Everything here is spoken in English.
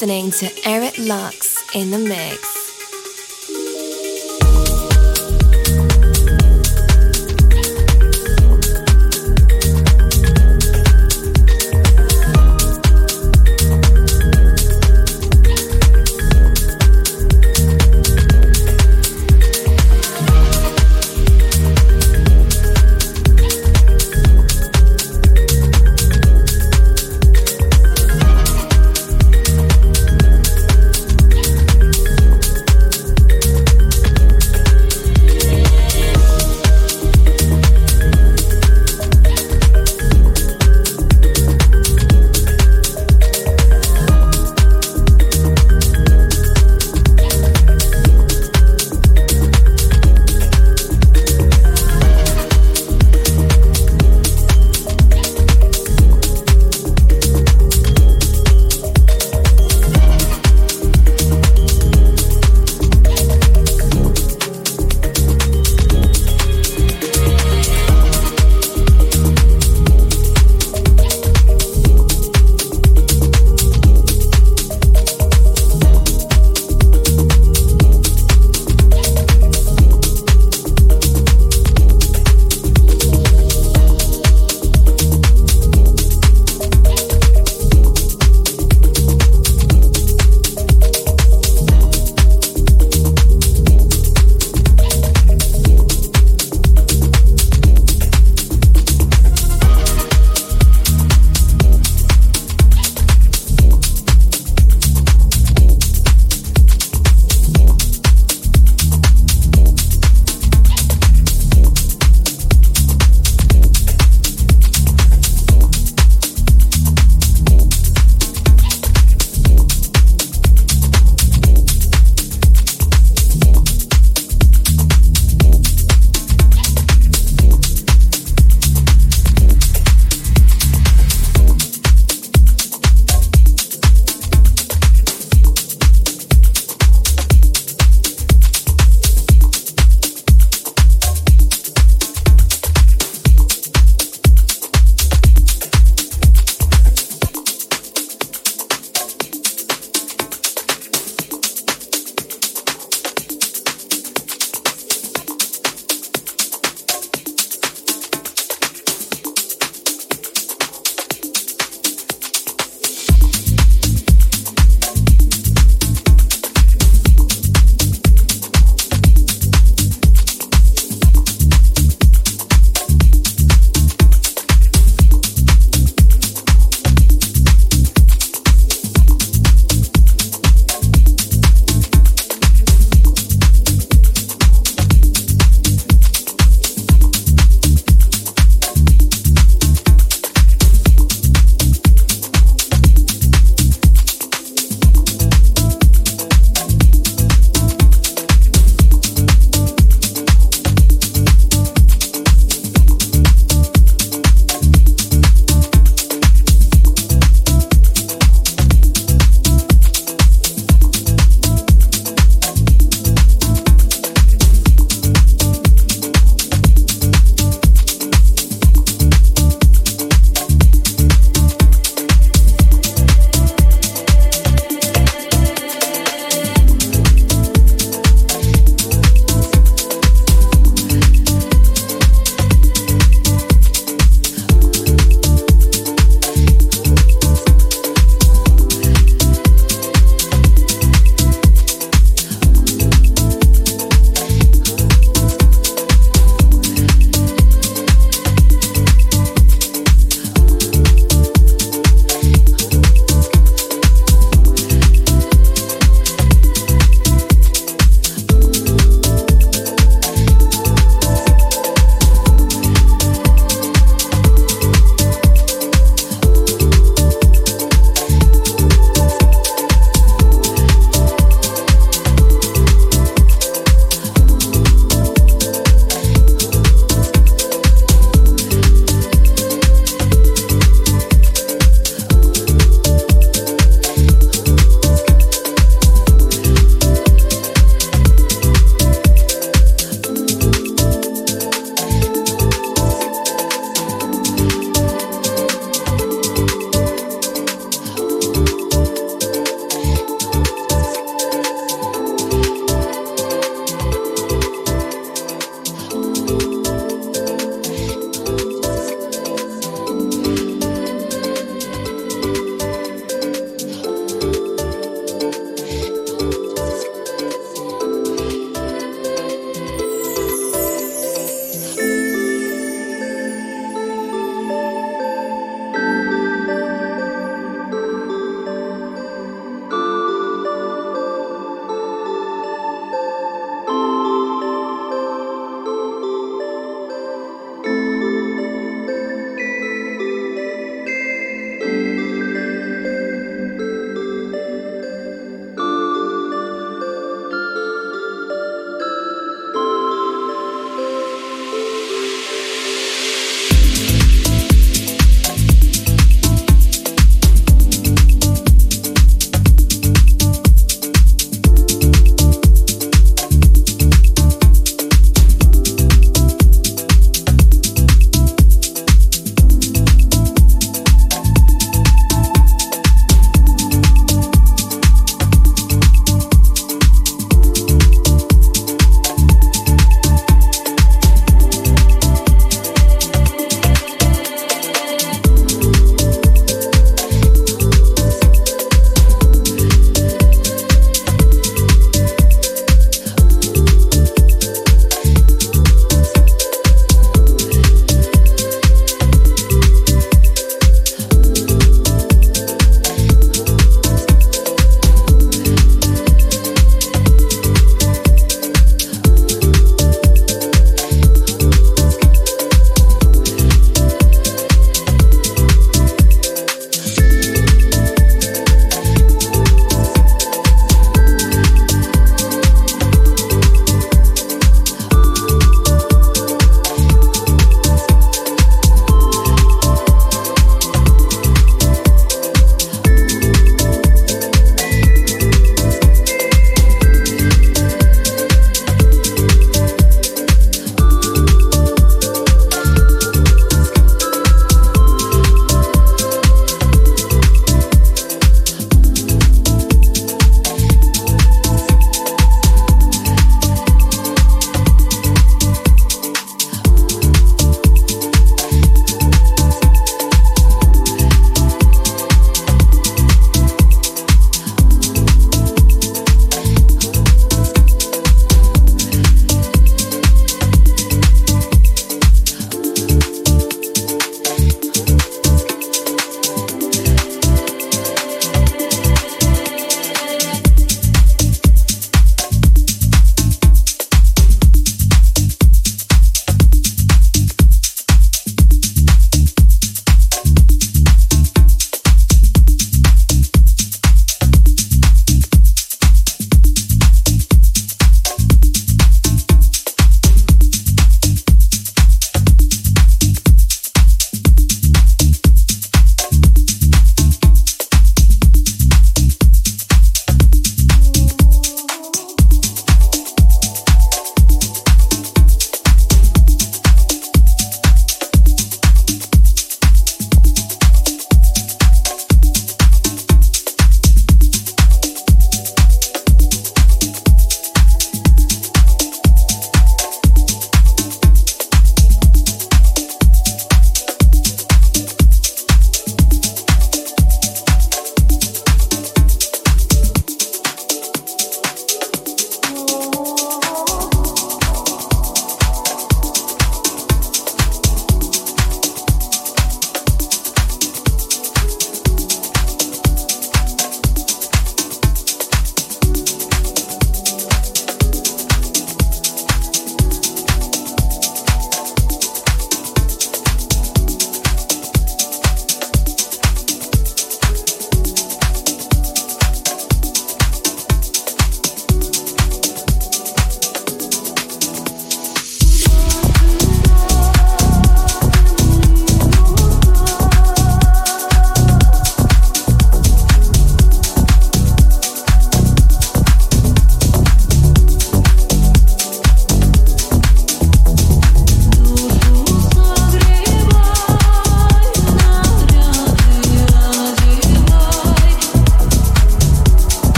Listening to Eric Lux in the mix.